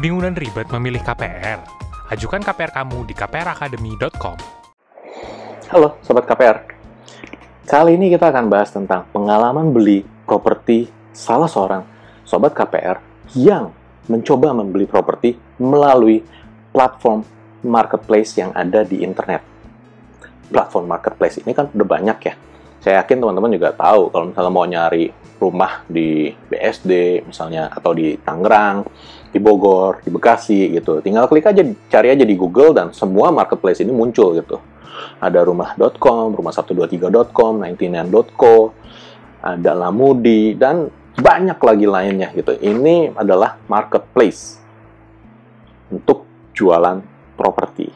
Bingung dan ribet memilih KPR? Ajukan KPR kamu di kpracademy.com. Halo Sobat KPR. Kali ini kita akan bahas tentang pengalaman beli properti salah seorang Sobat KPR yang mencoba membeli properti melalui platform marketplace yang ada di internet. Platform marketplace ini kan udah banyak ya. Saya yakin teman-teman juga tahu kalau misalnya mau nyari rumah di BSD misalnya atau di Tangerang, di Bogor, di Bekasi gitu. Tinggal klik aja cari aja di Google dan semua marketplace ini muncul gitu. Ada rumah.com, rumah123.com, 99.co, ada Lamudi dan banyak lagi lainnya gitu. Ini adalah marketplace untuk jualan properti.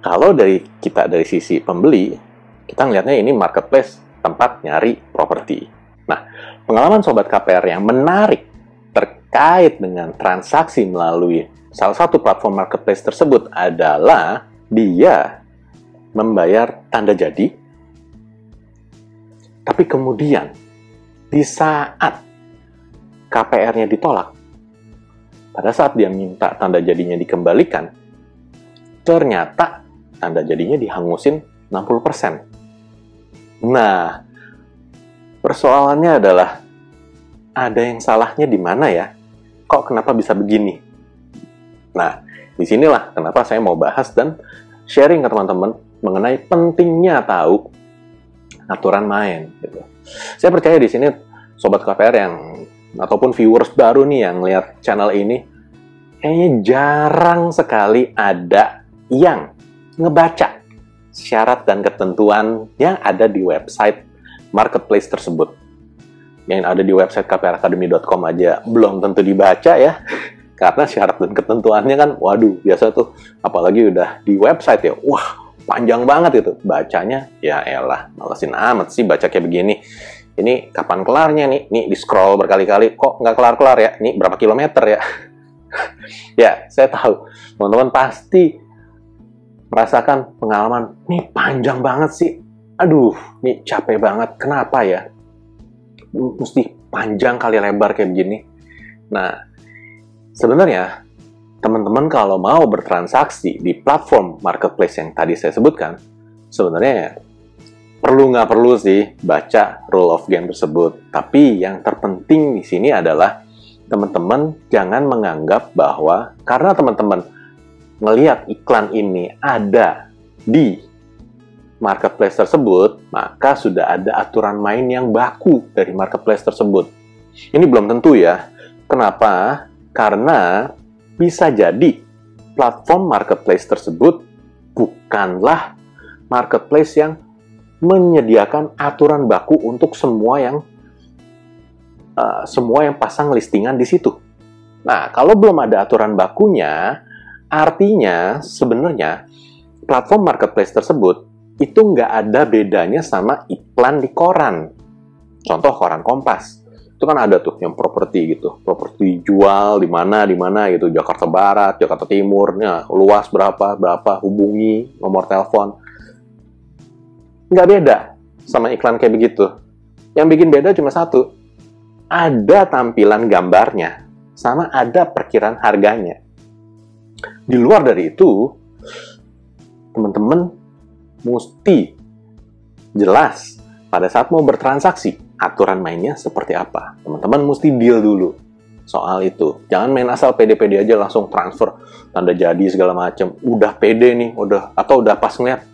Kalau dari kita dari sisi pembeli, kita ngelihatnya ini marketplace tempat nyari properti. Nah, pengalaman sobat KPR yang menarik terkait dengan transaksi melalui salah satu platform marketplace tersebut adalah dia membayar tanda jadi, tapi kemudian di saat KPR-nya ditolak, pada saat dia minta tanda jadinya dikembalikan, ternyata tanda jadinya dihangusin 60%. Nah, persoalannya adalah ada yang salahnya di mana ya? Kok kenapa bisa begini? Nah, di sinilah kenapa saya mau bahas dan sharing ke teman-teman mengenai pentingnya tahu aturan main. Gitu. Saya percaya di sini sobat KPR yang ataupun viewers baru nih yang lihat channel ini, kayaknya jarang sekali ada yang ngebaca syarat dan ketentuan yang ada di website marketplace tersebut. Yang ada di website kpracademy.com aja belum tentu dibaca ya. Karena syarat dan ketentuannya kan, waduh, biasa tuh, apalagi udah di website ya, wah, panjang banget itu. Bacanya, ya elah, malesin amat sih baca kayak begini ini kapan kelarnya nih? Nih di scroll berkali-kali, kok nggak kelar-kelar ya? Ini berapa kilometer ya? ya, saya tahu teman-teman pasti merasakan pengalaman, nih panjang banget sih. Aduh, nih capek banget. Kenapa ya? Mesti panjang kali lebar kayak begini. Nah, sebenarnya teman-teman kalau mau bertransaksi di platform marketplace yang tadi saya sebutkan, sebenarnya perlu nggak perlu sih baca rule of game tersebut. Tapi yang terpenting di sini adalah teman-teman jangan menganggap bahwa karena teman-teman melihat iklan ini ada di marketplace tersebut, maka sudah ada aturan main yang baku dari marketplace tersebut. Ini belum tentu ya. Kenapa? Karena bisa jadi platform marketplace tersebut bukanlah marketplace yang menyediakan aturan baku untuk semua yang uh, semua yang pasang listingan di situ. Nah, kalau belum ada aturan bakunya, artinya sebenarnya platform marketplace tersebut itu nggak ada bedanya sama iklan di koran. Contoh koran Kompas. Itu kan ada tuh yang properti gitu. Properti jual di mana, di mana gitu. Jakarta Barat, Jakarta Timur, ya, luas berapa, berapa, hubungi nomor telepon nggak beda sama iklan kayak begitu. Yang bikin beda cuma satu, ada tampilan gambarnya, sama ada perkiraan harganya. Di luar dari itu, teman-teman mesti jelas pada saat mau bertransaksi, aturan mainnya seperti apa. Teman-teman mesti deal dulu soal itu. Jangan main asal pede-pede aja langsung transfer tanda jadi segala macam. Udah pede nih, udah atau udah pas ngeliat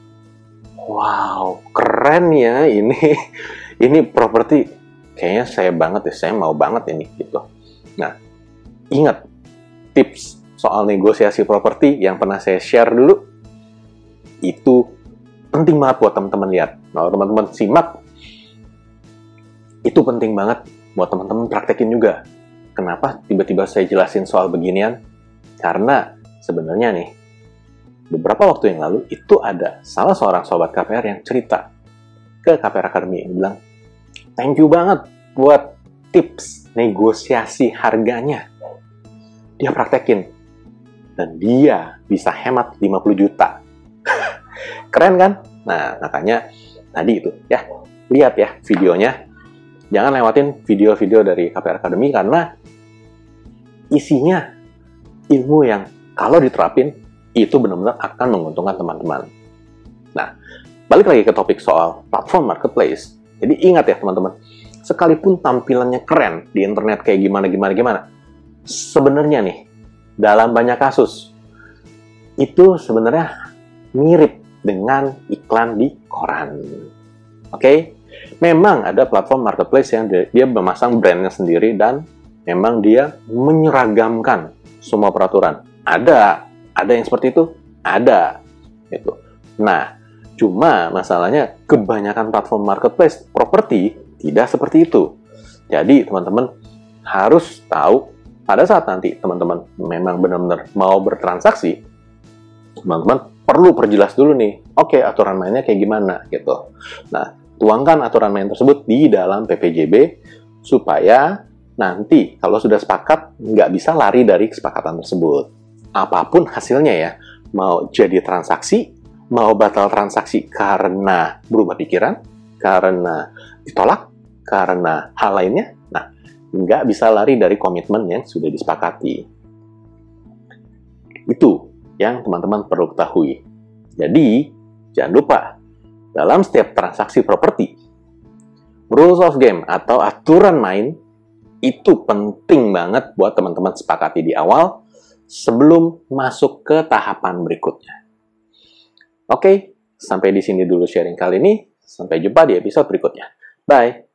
wow keren ya ini ini properti kayaknya saya banget ya saya mau banget ini gitu nah ingat tips soal negosiasi properti yang pernah saya share dulu itu penting banget buat teman-teman lihat kalau teman-teman simak itu penting banget buat teman-teman praktekin juga kenapa tiba-tiba saya jelasin soal beginian karena sebenarnya nih beberapa waktu yang lalu itu ada salah seorang sobat KPR yang cerita ke KPR Academy yang bilang, thank you banget buat tips negosiasi harganya. Dia praktekin. Dan dia bisa hemat 50 juta. Keren kan? Nah, makanya tadi itu ya, lihat ya videonya. Jangan lewatin video-video dari KPR Academy karena isinya ilmu yang kalau diterapin itu benar-benar akan menguntungkan teman-teman. Nah, balik lagi ke topik soal platform marketplace. Jadi ingat ya teman-teman, sekalipun tampilannya keren di internet kayak gimana gimana gimana, sebenarnya nih dalam banyak kasus itu sebenarnya mirip dengan iklan di koran. Oke, okay? memang ada platform marketplace yang dia memasang brandnya sendiri dan memang dia menyeragamkan semua peraturan. Ada, ada yang seperti itu, ada, gitu. Nah, cuma masalahnya kebanyakan platform marketplace properti tidak seperti itu. Jadi teman-teman harus tahu pada saat nanti teman-teman memang benar-benar mau bertransaksi, teman-teman perlu perjelas dulu nih, oke okay, aturan mainnya kayak gimana gitu. Nah, tuangkan aturan main tersebut di dalam PPJB supaya nanti kalau sudah sepakat nggak bisa lari dari kesepakatan tersebut. Apa pun hasilnya ya, mau jadi transaksi, mau batal transaksi karena berubah pikiran, karena ditolak, karena hal lainnya, nah nggak bisa lari dari komitmen yang sudah disepakati. Itu yang teman-teman perlu ketahui. Jadi, jangan lupa, dalam setiap transaksi properti, rules of game atau aturan main itu penting banget buat teman-teman sepakati di awal sebelum masuk ke tahapan berikutnya. Oke, sampai di sini dulu sharing kali ini. Sampai jumpa di episode berikutnya. Bye!